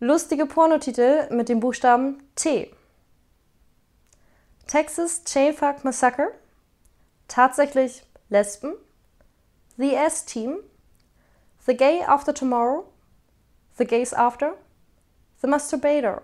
Lustige Pornotitel mit dem Buchstaben T. Texas Chainfuck Massacre. Tatsächlich Lesben. The S-Team. The Gay After Tomorrow. The Gays After. The Masturbator.